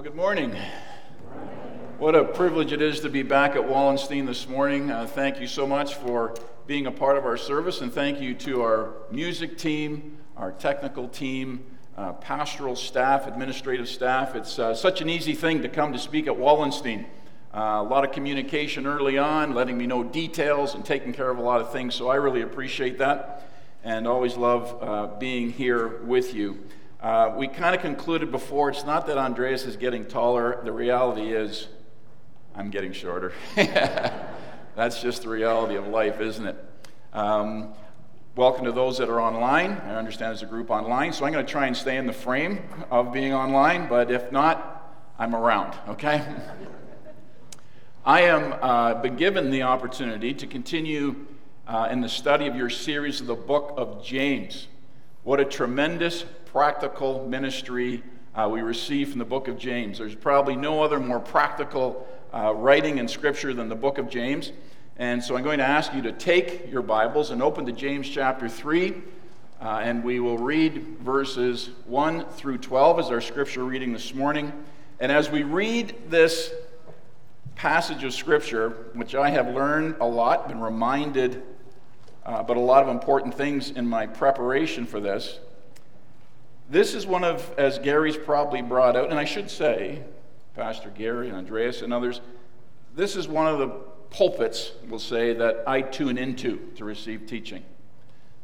Well, good morning. What a privilege it is to be back at Wallenstein this morning. Uh, thank you so much for being a part of our service, and thank you to our music team, our technical team, uh, pastoral staff, administrative staff. It's uh, such an easy thing to come to speak at Wallenstein. Uh, a lot of communication early on, letting me know details and taking care of a lot of things, so I really appreciate that and always love uh, being here with you. Uh, we kind of concluded before it's not that Andreas is getting taller, the reality is I'm getting shorter. That's just the reality of life, isn't it? Um, welcome to those that are online. I understand there's a group online, so I'm going to try and stay in the frame of being online, but if not, I'm around, okay? I am uh, been given the opportunity to continue uh, in the study of your series of the book of James. What a tremendous practical ministry uh, we receive from the book of James. There's probably no other more practical uh, writing in Scripture than the book of James. And so I'm going to ask you to take your Bibles and open to James chapter 3. Uh, and we will read verses 1 through 12 as our scripture reading this morning. And as we read this passage of scripture, which I have learned a lot, been reminded uh, but a lot of important things in my preparation for this. This is one of, as Gary's probably brought out, and I should say, Pastor Gary and Andreas and others, this is one of the pulpits, we'll say, that I tune into to receive teaching.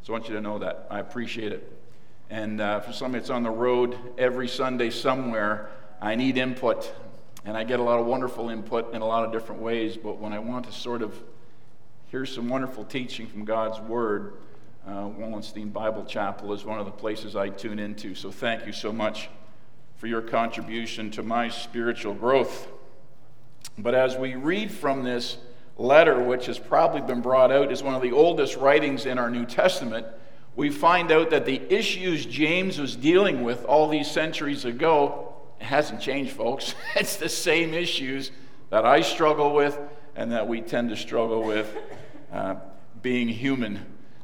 So I want you to know that. I appreciate it. And uh, for somebody that's on the road every Sunday somewhere, I need input. And I get a lot of wonderful input in a lot of different ways. But when I want to sort of hear some wonderful teaching from God's Word. Uh, Wallenstein Bible Chapel is one of the places I tune into. So thank you so much for your contribution to my spiritual growth. But as we read from this letter, which has probably been brought out as one of the oldest writings in our New Testament, we find out that the issues James was dealing with all these centuries ago hasn't changed, folks. It's the same issues that I struggle with and that we tend to struggle with uh, being human.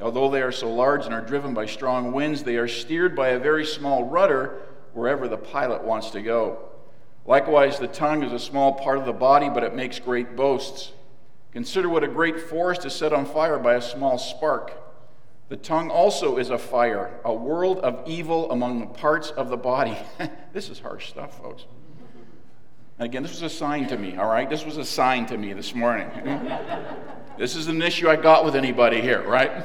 Although they are so large and are driven by strong winds, they are steered by a very small rudder wherever the pilot wants to go. Likewise, the tongue is a small part of the body, but it makes great boasts. Consider what a great forest is set on fire by a small spark. The tongue also is a fire, a world of evil among the parts of the body. this is harsh stuff, folks. And Again, this was a sign to me, all right? This was a sign to me this morning. this is an issue I got with anybody here, right?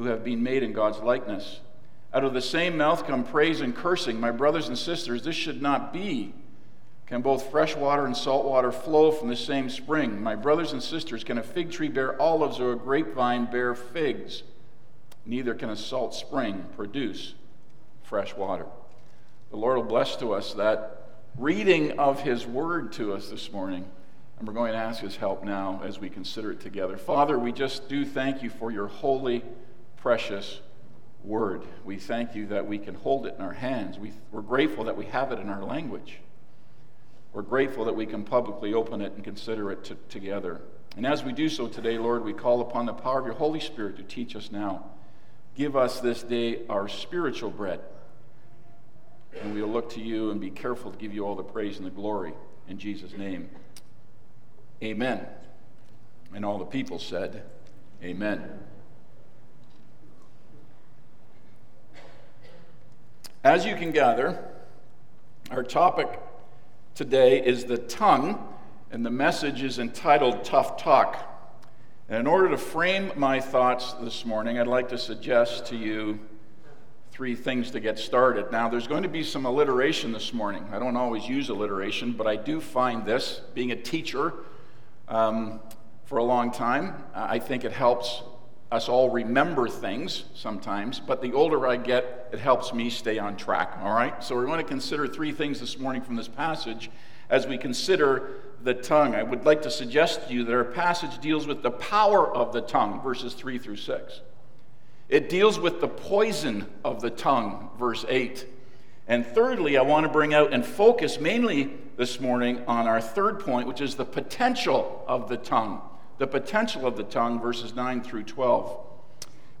who have been made in God's likeness. Out of the same mouth come praise and cursing. My brothers and sisters, this should not be. Can both fresh water and salt water flow from the same spring? My brothers and sisters, can a fig tree bear olives or a grapevine bear figs? Neither can a salt spring produce fresh water. The Lord will bless to us that reading of His Word to us this morning. And we're going to ask His help now as we consider it together. Father, we just do thank you for your holy, precious Word. We thank you that we can hold it in our hands. We, we're grateful that we have it in our language. We're grateful that we can publicly open it and consider it t- together. And as we do so today, Lord, we call upon the power of your Holy Spirit to teach us now. Give us this day our spiritual bread and we'll look to you and be careful to give you all the praise and the glory. In Jesus' name, amen. And all the people said, Amen. As you can gather, our topic today is the tongue and the message is entitled Tough Talk. And in order to frame my thoughts this morning, I'd like to suggest to you three things to get started. Now, there's going to be some alliteration this morning. I don't always use alliteration, but I do find this, being a teacher um, for a long time, I think it helps us all remember things sometimes, but the older I get, it helps me stay on track, all right? So we're going to consider three things this morning from this passage as we consider the tongue. I would like to suggest to you that our passage deals with the power of the tongue, verses 3 through 6. It deals with the poison of the tongue, verse 8. And thirdly, I want to bring out and focus mainly this morning on our third point, which is the potential of the tongue. The potential of the tongue, verses 9 through 12.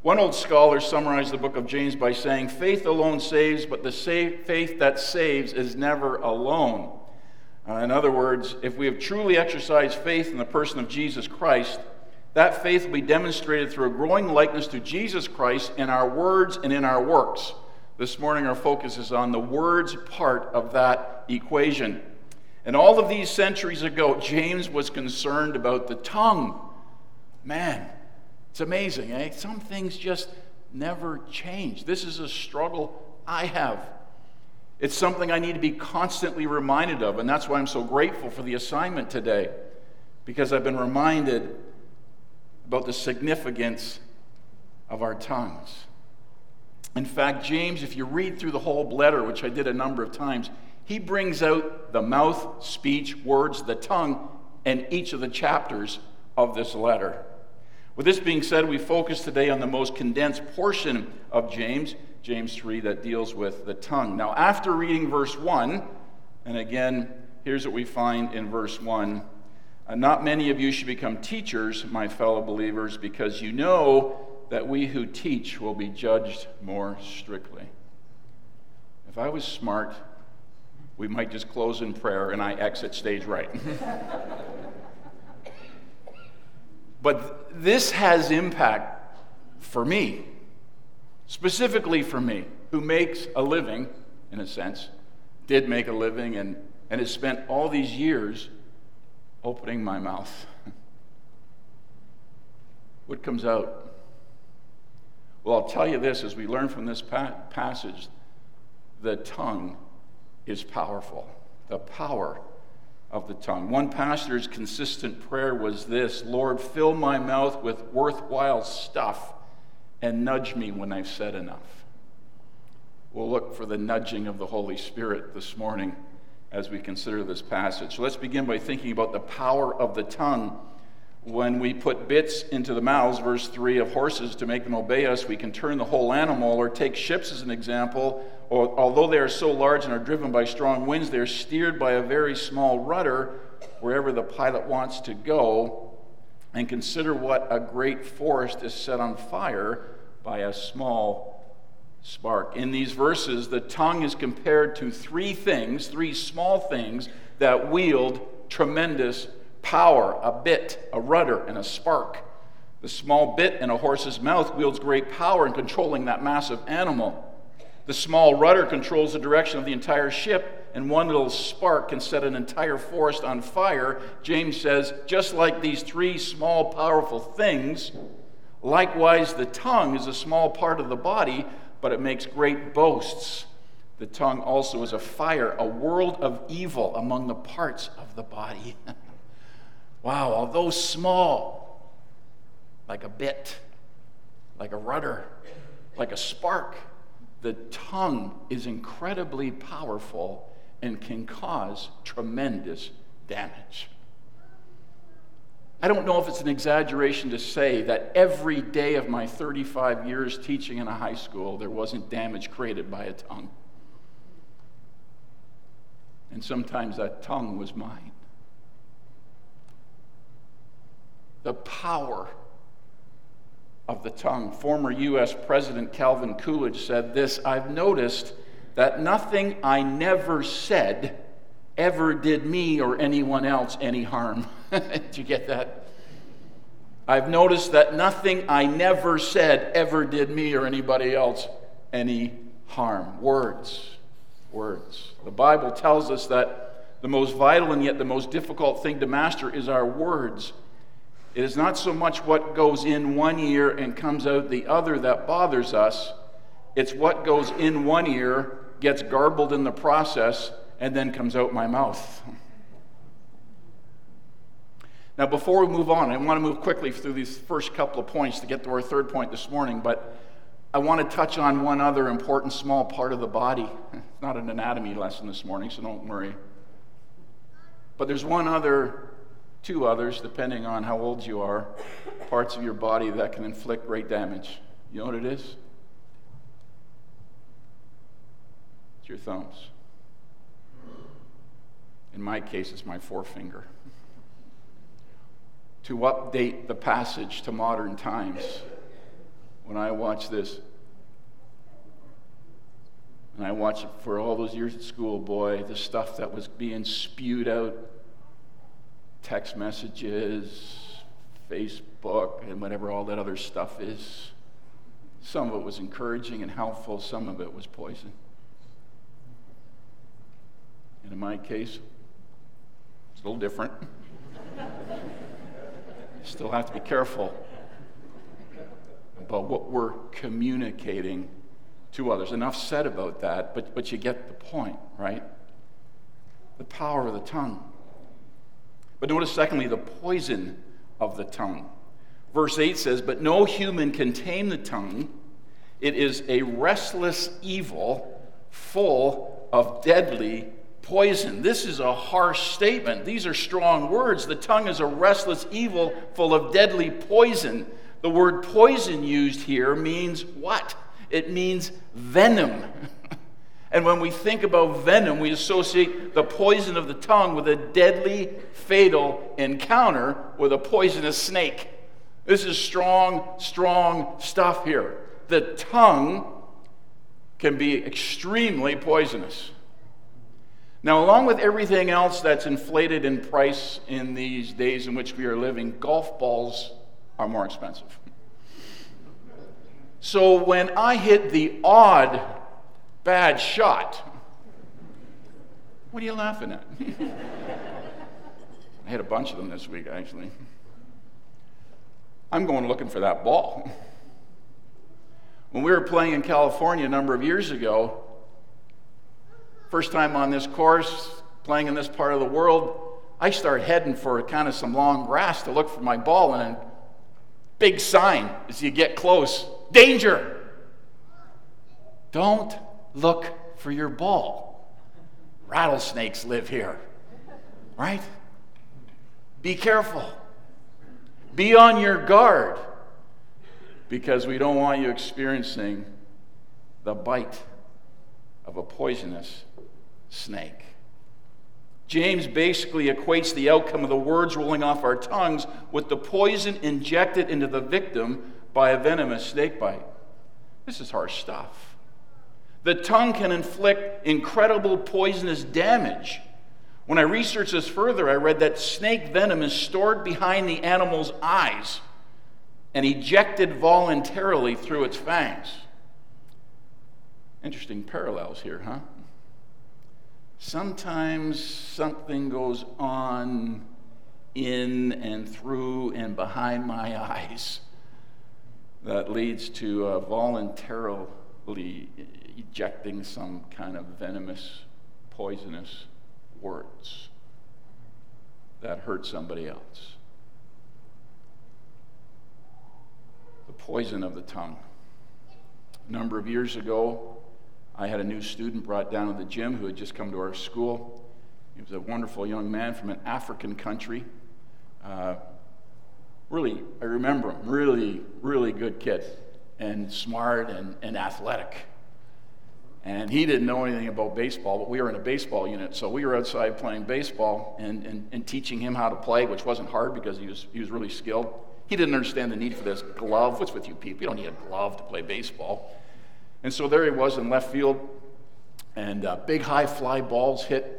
One old scholar summarized the book of James by saying, Faith alone saves, but the faith that saves is never alone. Uh, in other words, if we have truly exercised faith in the person of Jesus Christ, that faith will be demonstrated through a growing likeness to Jesus Christ in our words and in our works. This morning, our focus is on the words part of that equation. And all of these centuries ago, James was concerned about the tongue. Man, it's amazing, eh? Some things just never change. This is a struggle I have. It's something I need to be constantly reminded of, and that's why I'm so grateful for the assignment today, because I've been reminded about the significance of our tongues. In fact, James, if you read through the whole letter, which I did a number of times, he brings out the mouth, speech, words, the tongue, and each of the chapters of this letter. With this being said, we focus today on the most condensed portion of James, James 3, that deals with the tongue. Now, after reading verse 1, and again, here's what we find in verse 1 uh, Not many of you should become teachers, my fellow believers, because you know that we who teach will be judged more strictly. If I was smart, we might just close in prayer and I exit stage right. but this has impact for me specifically for me, who makes a living, in a sense, did make a living, and, and has spent all these years opening my mouth. what comes out? Well, I'll tell you this as we learn from this pa- passage the tongue is powerful. The power of the tongue. One pastor's consistent prayer was this Lord, fill my mouth with worthwhile stuff and nudge me when I've said enough. We'll look for the nudging of the Holy Spirit this morning as we consider this passage. So let's begin by thinking about the power of the tongue. When we put bits into the mouths, verse 3, of horses to make them obey us, we can turn the whole animal, or take ships as an example. Or, although they are so large and are driven by strong winds, they are steered by a very small rudder wherever the pilot wants to go and consider what a great forest is set on fire by a small spark. In these verses, the tongue is compared to three things, three small things that wield tremendous power a bit, a rudder, and a spark. The small bit in a horse's mouth wields great power in controlling that massive animal. The small rudder controls the direction of the entire ship, and one little spark can set an entire forest on fire, James says, just like these three small, powerful things, likewise the tongue is a small part of the body, but it makes great boasts. The tongue also is a fire, a world of evil among the parts of the body. wow, although small, like a bit, like a rudder, like a spark, the tongue is incredibly powerful and can cause tremendous damage. I don't know if it's an exaggeration to say that every day of my 35 years teaching in a high school, there wasn't damage created by a tongue. And sometimes that tongue was mine. The power of the tongue. Former U.S. President Calvin Coolidge said this I've noticed that nothing I never said ever did me or anyone else any harm. did you get that? I've noticed that nothing I never said ever did me or anybody else any harm. Words. Words. The Bible tells us that the most vital and yet the most difficult thing to master is our words. It is not so much what goes in one ear and comes out the other that bothers us. It's what goes in one ear, gets garbled in the process, and then comes out my mouth. Now, before we move on, I want to move quickly through these first couple of points to get to our third point this morning, but I want to touch on one other important small part of the body. It's not an anatomy lesson this morning, so don't worry. But there's one other, two others, depending on how old you are, parts of your body that can inflict great damage. You know what it is? It's your thumbs. In my case, it's my forefinger. to update the passage to modern times, when I watch this, and I watched it for all those years at school, boy, the stuff that was being spewed out text messages, Facebook, and whatever all that other stuff is. Some of it was encouraging and helpful, some of it was poison. And in my case, it's a little different. Still have to be careful about what we're communicating to others. Enough said about that, but, but you get the point, right? The power of the tongue. But notice, secondly, the poison of the tongue. Verse 8 says, But no human can tame the tongue. It is a restless evil full of deadly poison. This is a harsh statement. These are strong words. The tongue is a restless evil full of deadly poison. The word poison used here means what? It means venom. and when we think about venom, we associate the poison of the tongue with a deadly, fatal encounter with a poisonous snake. This is strong, strong stuff here. The tongue can be extremely poisonous. Now, along with everything else that's inflated in price in these days in which we are living, golf balls are more expensive. So when I hit the odd bad shot, what are you laughing at? I had a bunch of them this week, actually. I'm going looking for that ball. When we were playing in California a number of years ago, first time on this course, playing in this part of the world, I start heading for kind of some long grass to look for my ball, and a big sign as you get close danger. Don't look for your ball. Rattlesnakes live here, right? Be careful. Be on your guard because we don't want you experiencing the bite of a poisonous snake. James basically equates the outcome of the words rolling off our tongues with the poison injected into the victim by a venomous snake bite. This is harsh stuff. The tongue can inflict incredible poisonous damage. When I researched this further, I read that snake venom is stored behind the animal's eyes and ejected voluntarily through its fangs. Interesting parallels here, huh? Sometimes something goes on in and through and behind my eyes that leads to uh, voluntarily ejecting some kind of venomous, poisonous words that hurt somebody else. The poison of the tongue. A number of years ago, I had a new student brought down to the gym who had just come to our school. He was a wonderful young man from an African country. Uh, really, I remember him, really, really good kid and smart and, and athletic. And he didn't know anything about baseball, but we were in a baseball unit. So we were outside playing baseball and, and, and teaching him how to play, which wasn't hard because he was, he was really skilled. He didn't understand the need for this glove. What's with you people? You don't need a glove to play baseball. And so there he was in left field, and uh, big high fly balls hit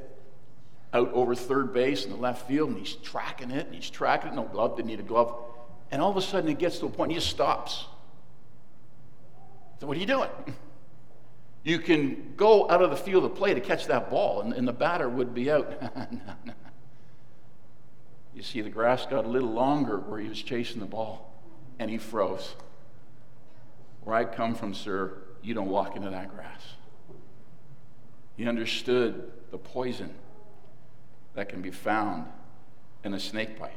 out over third base in the left field, and he's tracking it, and he's tracking it. No glove, didn't need a glove. And all of a sudden, it gets to a point, he just stops. So, what are you doing? You can go out of the field of play to catch that ball, and, and the batter would be out. You see, the grass got a little longer where he was chasing the ball, and he froze. Where I come from, sir, you don't walk into that grass. He understood the poison that can be found in a snake bite.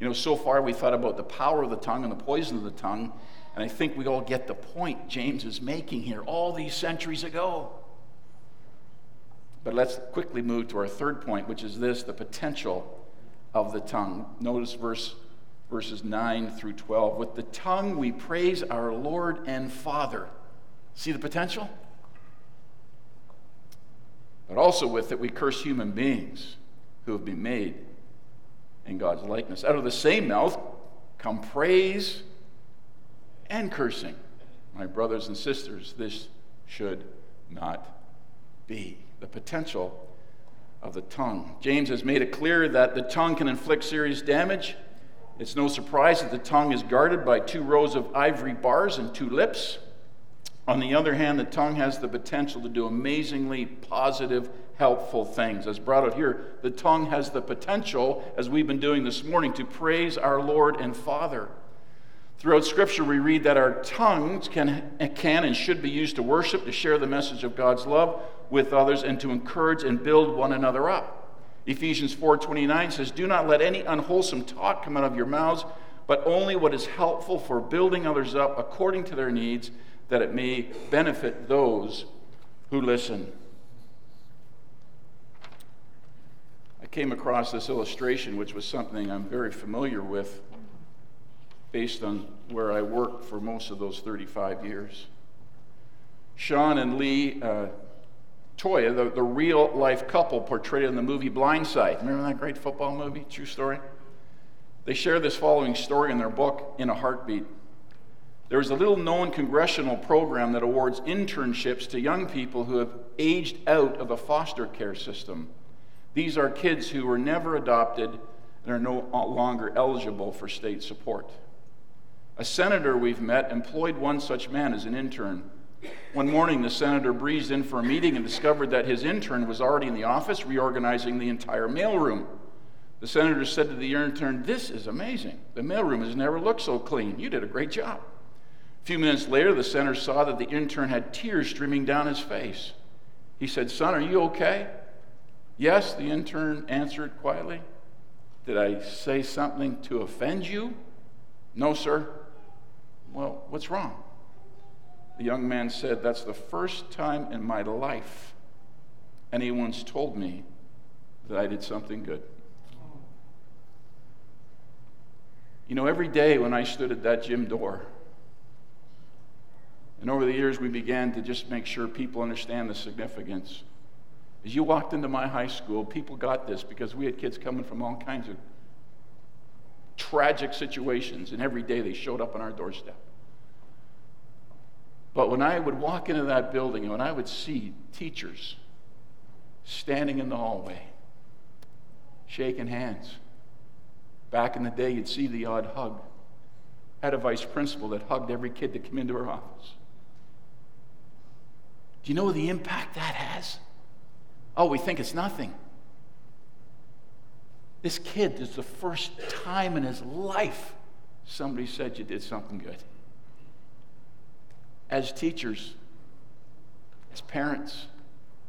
You know, so far we thought about the power of the tongue and the poison of the tongue, and I think we all get the point James is making here all these centuries ago. But let's quickly move to our third point, which is this the potential of the tongue. Notice verse, verses 9 through 12. With the tongue we praise our Lord and Father. See the potential? But also with it we curse human beings who have been made in God's likeness. Out of the same mouth come praise and cursing. My brothers and sisters, this should not be. The potential of the tongue. James has made it clear that the tongue can inflict serious damage. It's no surprise that the tongue is guarded by two rows of ivory bars and two lips. On the other hand, the tongue has the potential to do amazingly positive, helpful things. As brought out here, the tongue has the potential, as we've been doing this morning, to praise our Lord and Father. Throughout Scripture, we read that our tongues can, can and should be used to worship, to share the message of God's love with others, and to encourage and build one another up. Ephesians 4:29 says, "Do not let any unwholesome talk come out of your mouths, but only what is helpful for building others up according to their needs." that it may benefit those who listen. I came across this illustration, which was something I'm very familiar with based on where I worked for most of those 35 years. Sean and Lee uh, Tuohy, the, the real life couple portrayed in the movie Blindside. Remember that great football movie? True story? They share this following story in their book, In a Heartbeat. There is a little known congressional program that awards internships to young people who have aged out of a foster care system. These are kids who were never adopted and are no longer eligible for state support. A senator we've met employed one such man as an intern. One morning, the senator breezed in for a meeting and discovered that his intern was already in the office reorganizing the entire mailroom. The senator said to the intern, This is amazing. The mailroom has never looked so clean. You did a great job. A few minutes later, the senator saw that the intern had tears streaming down his face. He said, Son, are you okay? Yes, the intern answered quietly. Did I say something to offend you? No, sir. Well, what's wrong? The young man said, That's the first time in my life anyone's told me that I did something good. You know, every day when I stood at that gym door, and over the years, we began to just make sure people understand the significance. As you walked into my high school, people got this because we had kids coming from all kinds of tragic situations, and every day they showed up on our doorstep. But when I would walk into that building and when I would see teachers standing in the hallway, shaking hands, back in the day, you'd see the odd hug. Had a vice principal that hugged every kid that came into her office. Do you know the impact that has? Oh, we think it's nothing. This kid, this is the first time in his life somebody said you did something good. As teachers, as parents,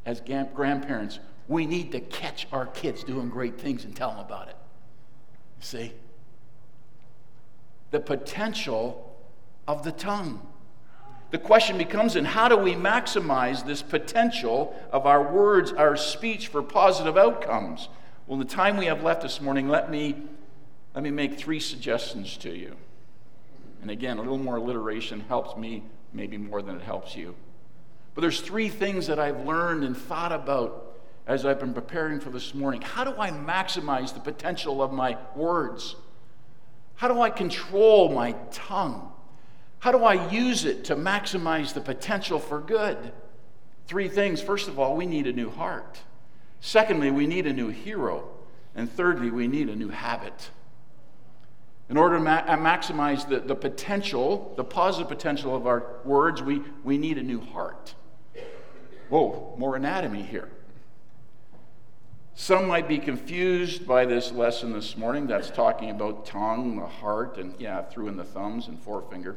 as grandparents, we need to catch our kids doing great things and tell them about it. See? The potential of the tongue. The question becomes then how do we maximize this potential of our words, our speech for positive outcomes? Well, in the time we have left this morning, let me, let me make three suggestions to you. And again, a little more alliteration helps me maybe more than it helps you. But there's three things that I've learned and thought about as I've been preparing for this morning. How do I maximize the potential of my words? How do I control my tongue? How do I use it to maximize the potential for good? Three things. First of all, we need a new heart. Secondly, we need a new hero. And thirdly, we need a new habit. In order to ma- uh, maximize the, the potential, the positive potential of our words, we, we need a new heart. Whoa, more anatomy here. Some might be confused by this lesson this morning that's talking about tongue, the heart, and yeah, through in the thumbs and forefinger.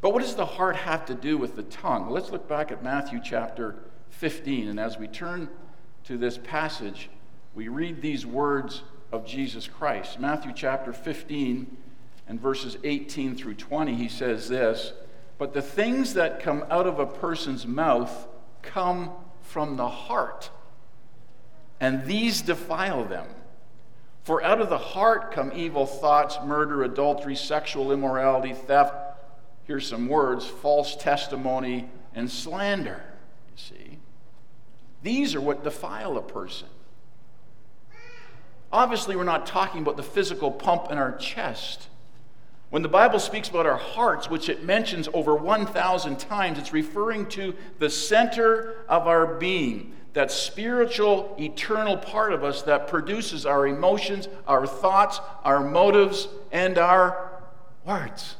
But what does the heart have to do with the tongue? Let's look back at Matthew chapter 15. And as we turn to this passage, we read these words of Jesus Christ. Matthew chapter 15 and verses 18 through 20, he says this But the things that come out of a person's mouth come from the heart and these defile them. For out of the heart come evil thoughts, murder, adultery, sexual immorality, theft. Here's some words false testimony, and slander. You see? These are what defile a person. Obviously, we're not talking about the physical pump in our chest. When the Bible speaks about our hearts, which it mentions over 1,000 times, it's referring to the center of our being, that spiritual, eternal part of us that produces our emotions, our thoughts, our motives, and our words.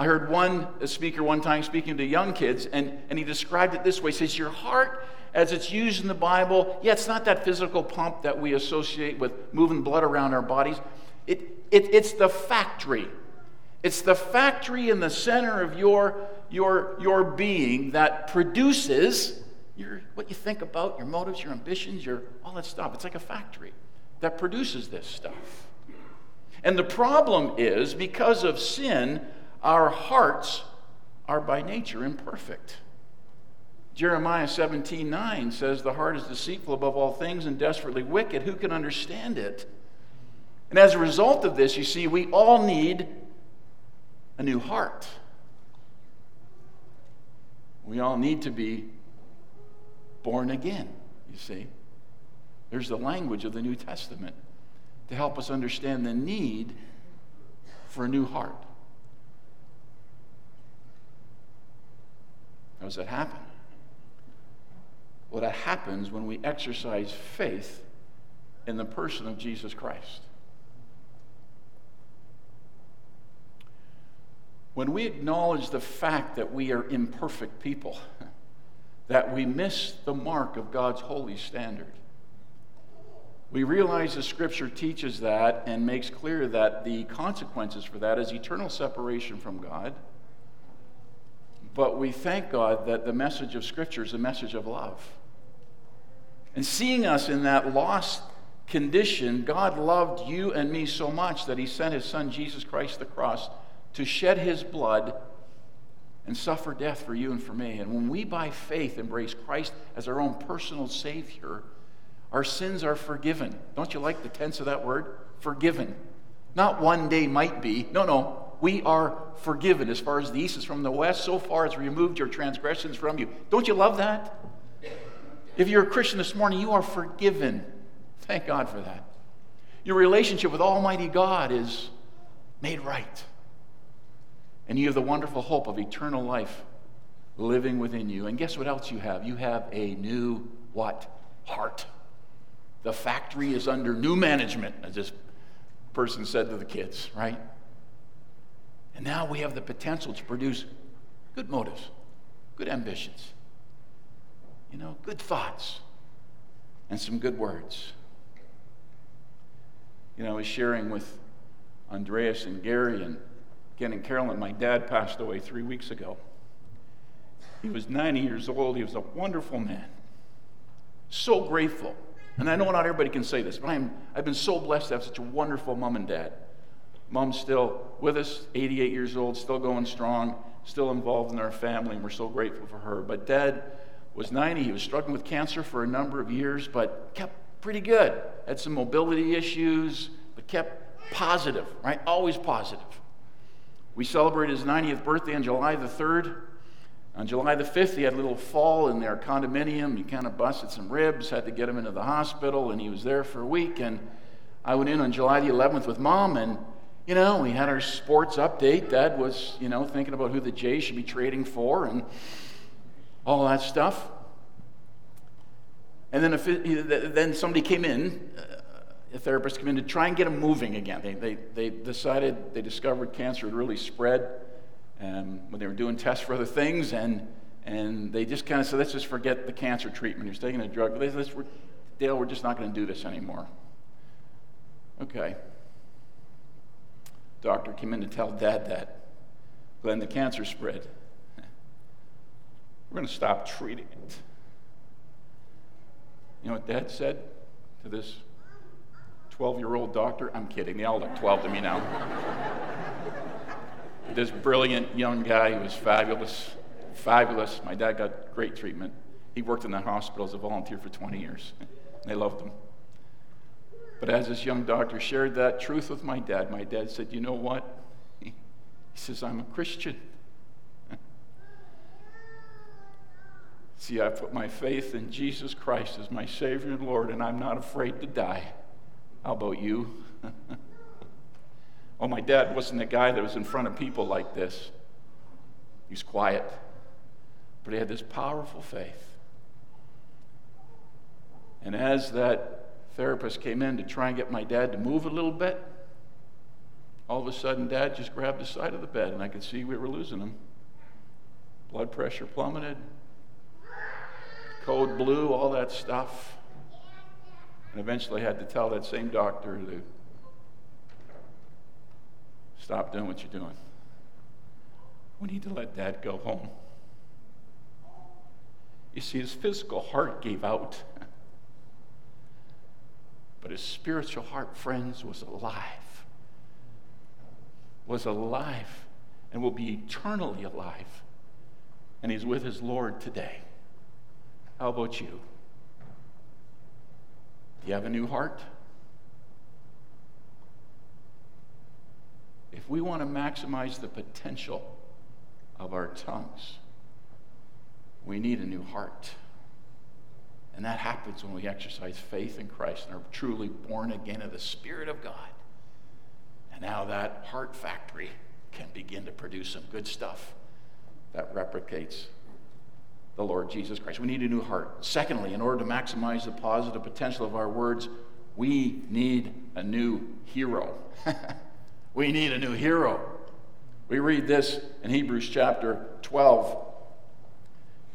I heard one speaker one time speaking to young kids, and, and he described it this way. He says, Your heart, as it's used in the Bible, yeah, it's not that physical pump that we associate with moving blood around our bodies. It, it, it's the factory. It's the factory in the center of your, your, your being that produces your, what you think about, your motives, your ambitions, your, all that stuff. It's like a factory that produces this stuff. And the problem is because of sin, our hearts are by nature imperfect. Jeremiah 17 9 says, The heart is deceitful above all things and desperately wicked. Who can understand it? And as a result of this, you see, we all need a new heart. We all need to be born again, you see. There's the language of the New Testament to help us understand the need for a new heart. How does that happen? Well, that happens when we exercise faith in the person of Jesus Christ. When we acknowledge the fact that we are imperfect people, that we miss the mark of God's holy standard. We realize the scripture teaches that and makes clear that the consequences for that is eternal separation from God. But we thank God that the message of scripture is a message of love. And seeing us in that lost condition, God loved you and me so much that he sent his son Jesus Christ the cross to shed his blood and suffer death for you and for me. And when we, by faith, embrace Christ as our own personal Savior, our sins are forgiven. Don't you like the tense of that word? Forgiven. Not one day might be. No, no. We are forgiven as far as the east is from the west, so far as removed your transgressions from you. Don't you love that? If you're a Christian this morning, you are forgiven. Thank God for that. Your relationship with Almighty God is made right. And you have the wonderful hope of eternal life living within you. And guess what else you have? You have a new what? Heart. The factory is under new management, as this person said to the kids, right? And now we have the potential to produce good motives, good ambitions, you know, good thoughts, and some good words. You know, I was sharing with Andreas and Gary and Ken and Carolyn, my dad passed away three weeks ago. He was 90 years old. He was a wonderful man. So grateful. And I know not everybody can say this, but I'm, I've been so blessed to have such a wonderful mom and dad. Mom's still with us, 88 years old, still going strong, still involved in our family, and we're so grateful for her. But dad was 90. He was struggling with cancer for a number of years, but kept pretty good. Had some mobility issues, but kept positive, right? Always positive. We celebrated his 90th birthday on July the 3rd. On July the 5th, he had a little fall in their condominium. He kind of busted some ribs, had to get him into the hospital, and he was there for a week. And I went in on July the 11th with mom, and, you know, we had our sports update. Dad was, you know, thinking about who the Jays should be trading for and all that stuff. And then, if it, then somebody came in, uh, a therapist came in to try and get him moving again. They, they, they decided, they discovered cancer had really spread um, when they were doing tests for other things, and, and they just kind of said, let's just forget the cancer treatment. He's taking a drug. Let's, let's, we're, Dale, we're just not going to do this anymore. Okay. Doctor came in to tell dad that. Glenn, the cancer spread. We're going to stop treating it. You know what dad said to this 12 year old doctor? I'm kidding. They all look 12 to me now. this brilliant young guy who was fabulous, fabulous. My dad got great treatment. He worked in the hospital as a volunteer for 20 years. They loved him. But as this young doctor shared that truth with my dad, my dad said, You know what? He says, I'm a Christian. See, I put my faith in Jesus Christ as my Savior and Lord, and I'm not afraid to die. How about you? oh, my dad wasn't a guy that was in front of people like this. He was quiet, but he had this powerful faith. And as that therapist came in to try and get my dad to move a little bit, all of a sudden, dad just grabbed the side of the bed, and I could see we were losing him. Blood pressure plummeted, code blue, all that stuff. And eventually, had to tell that same doctor to stop doing what you're doing. We need to let dad go home. You see, his physical heart gave out. But his spiritual heart, friends, was alive. Was alive and will be eternally alive. And he's with his Lord today. How about you? Do you have a new heart? If we want to maximize the potential of our tongues, we need a new heart. And that happens when we exercise faith in Christ and are truly born again of the Spirit of God. And now that heart factory can begin to produce some good stuff that replicates the Lord Jesus Christ. We need a new heart. Secondly, in order to maximize the positive potential of our words, we need a new hero. we need a new hero. We read this in Hebrews chapter 12,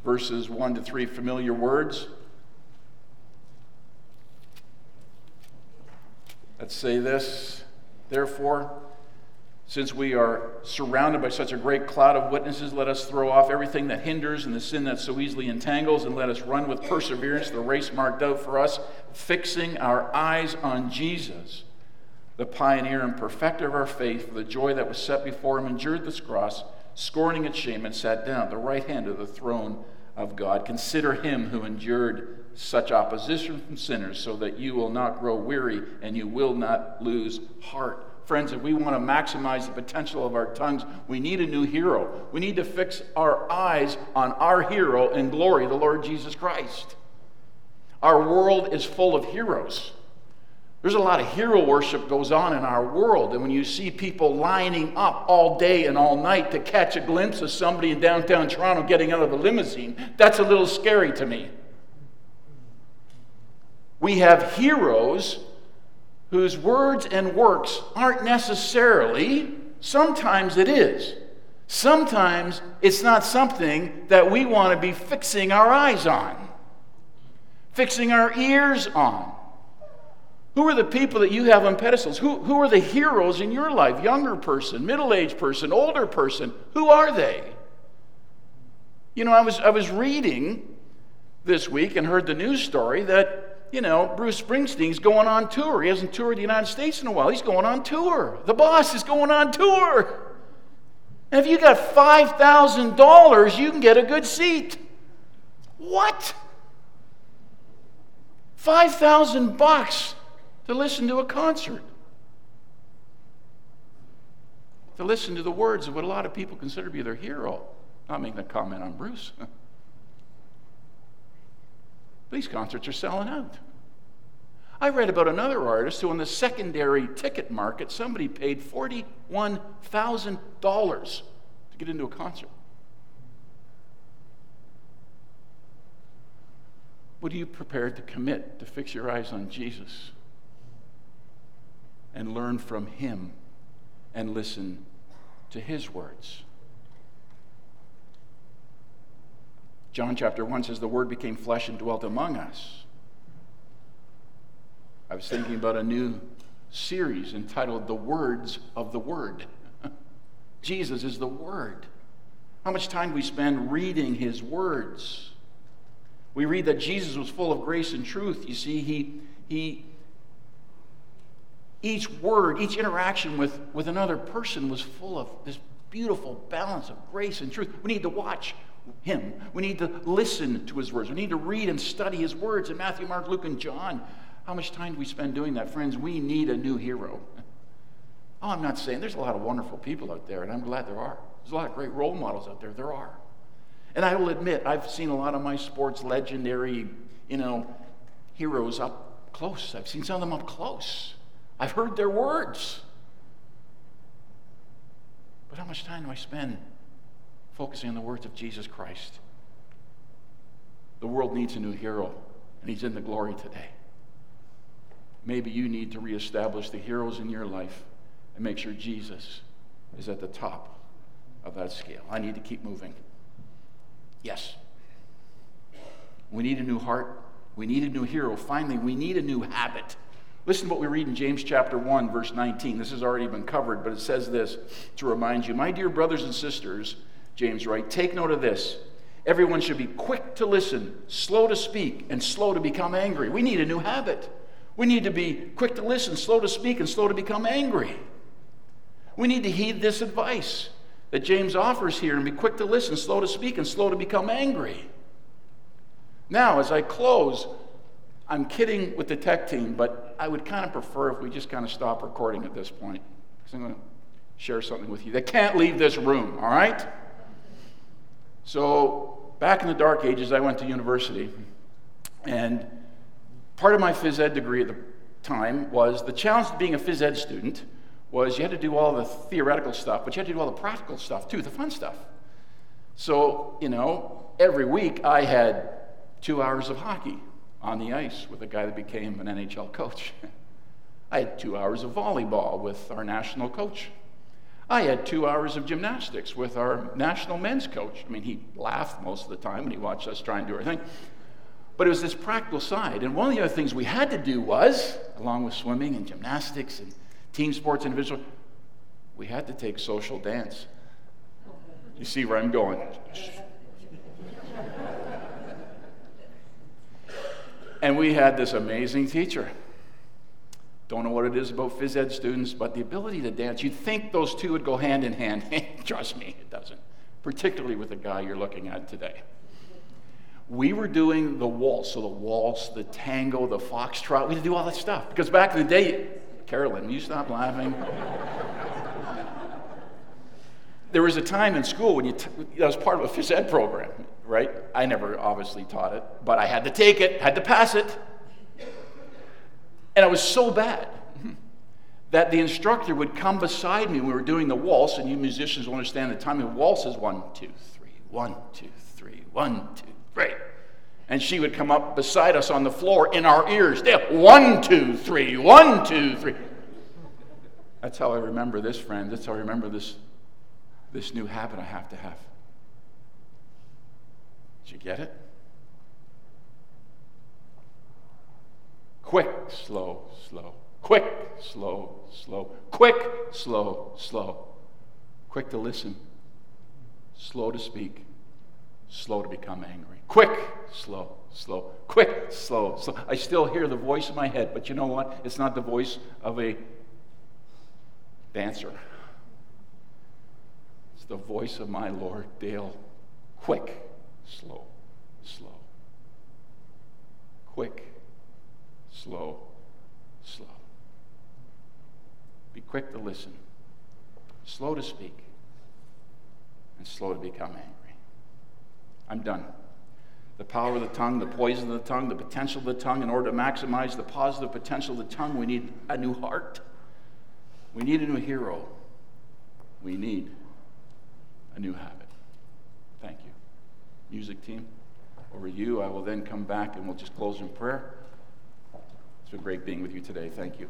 verses 1 to 3, familiar words. Let's say this. Therefore, since we are surrounded by such a great cloud of witnesses, let us throw off everything that hinders and the sin that so easily entangles, and let us run with perseverance the race marked out for us, fixing our eyes on Jesus, the pioneer and perfecter of our faith, for the joy that was set before him, endured this cross, scorning its shame, and sat down at the right hand of the throne of God. Consider him who endured such opposition from sinners so that you will not grow weary and you will not lose heart. Friends, if we want to maximize the potential of our tongues, we need a new hero. We need to fix our eyes on our hero in glory, the Lord Jesus Christ. Our world is full of heroes. There's a lot of hero worship goes on in our world. And when you see people lining up all day and all night to catch a glimpse of somebody in downtown Toronto getting out of a limousine, that's a little scary to me. We have heroes whose words and works aren't necessarily, sometimes it is. Sometimes it's not something that we want to be fixing our eyes on, fixing our ears on. Who are the people that you have on pedestals? Who, who are the heroes in your life? Younger person, middle aged person, older person. Who are they? You know, I was, I was reading this week and heard the news story that you know, Bruce Springsteen's going on tour. He hasn't toured the United States in a while. He's going on tour. The boss is going on tour. And if you got $5,000, you can get a good seat. What? 5,000 bucks to listen to a concert. To listen to the words of what a lot of people consider to be their hero. Not making a comment on Bruce. These concerts are selling out. I read about another artist who, in the secondary ticket market, somebody paid $41,000 to get into a concert. What are you prepared to commit to fix your eyes on Jesus? and learn from him and listen to his words. John chapter 1 says, The Word became flesh and dwelt among us. I was thinking about a new series entitled The Words of the Word. Jesus is the Word. How much time we spend reading His words? We read that Jesus was full of grace and truth. You see, he, he each word, each interaction with, with another person was full of this beautiful balance of grace and truth. We need to watch him. We need to listen to his words. We need to read and study his words in Matthew, Mark, Luke, and John. How much time do we spend doing that? Friends, we need a new hero. Oh, I'm not saying there's a lot of wonderful people out there, and I'm glad there are. There's a lot of great role models out there. There are. And I will admit, I've seen a lot of my sports legendary, you know, heroes up close. I've seen some of them up close. I've heard their words. But how much time do I spend focusing on the words of Jesus Christ? The world needs a new hero, and he's in the glory today. Maybe you need to reestablish the heroes in your life and make sure Jesus is at the top of that scale. I need to keep moving. Yes. We need a new heart. We need a new hero. Finally, we need a new habit. Listen to what we read in James chapter 1, verse 19. This has already been covered, but it says this to remind you My dear brothers and sisters, James writes, take note of this. Everyone should be quick to listen, slow to speak, and slow to become angry. We need a new habit. We need to be quick to listen, slow to speak, and slow to become angry. We need to heed this advice that James offers here and be quick to listen, slow to speak, and slow to become angry. Now, as I close, I'm kidding with the tech team, but I would kind of prefer if we just kind of stop recording at this point. Because I'm going to share something with you. They can't leave this room, all right? So, back in the dark ages, I went to university, and part of my phys ed degree at the time was the challenge of being a phys ed student was you had to do all the theoretical stuff, but you had to do all the practical stuff too, the fun stuff. So, you know, every week I had two hours of hockey on the ice with a guy that became an NHL coach. I had two hours of volleyball with our national coach. I had two hours of gymnastics with our national men's coach. I mean, he laughed most of the time when he watched us try and do our thing. But it was this practical side. And one of the other things we had to do was, along with swimming and gymnastics and team sports, individual, we had to take social dance. You see where I'm going? and we had this amazing teacher. Don't know what it is about phys ed students, but the ability to dance, you'd think those two would go hand in hand. Trust me, it doesn't, particularly with the guy you're looking at today we were doing the waltz, so the waltz, the tango, the foxtrot. We had to do all that stuff because back in the day, Carolyn, you stop laughing? there was a time in school when you t- that was part of a phys ed program, right? I never obviously taught it, but I had to take it, had to pass it, and I was so bad that the instructor would come beside me we were doing the waltz, and you musicians will understand the timing. Waltz is one, two, three, one, two, three, one, two, Right. And she would come up beside us on the floor in our ears. One, two, three, one, two, three. That's how I remember this, friend. That's how I remember this, this new habit I have to have. Did you get it? Quick, slow, slow. Quick, slow, slow. Quick, slow, slow. Quick to listen, slow to speak, slow to become angry. Quick, slow, slow, quick, slow, slow. I still hear the voice in my head, but you know what? It's not the voice of a dancer. It's the voice of my Lord, Dale. Quick, slow, slow. Quick, slow, slow. Be quick to listen, slow to speak, and slow to become angry. I'm done the power of the tongue, the poison of the tongue, the potential of the tongue. In order to maximize the positive potential of the tongue, we need a new heart. We need a new hero. We need a new habit. Thank you. Music team, over you. I will then come back and we'll just close in prayer. It's been great being with you today. Thank you.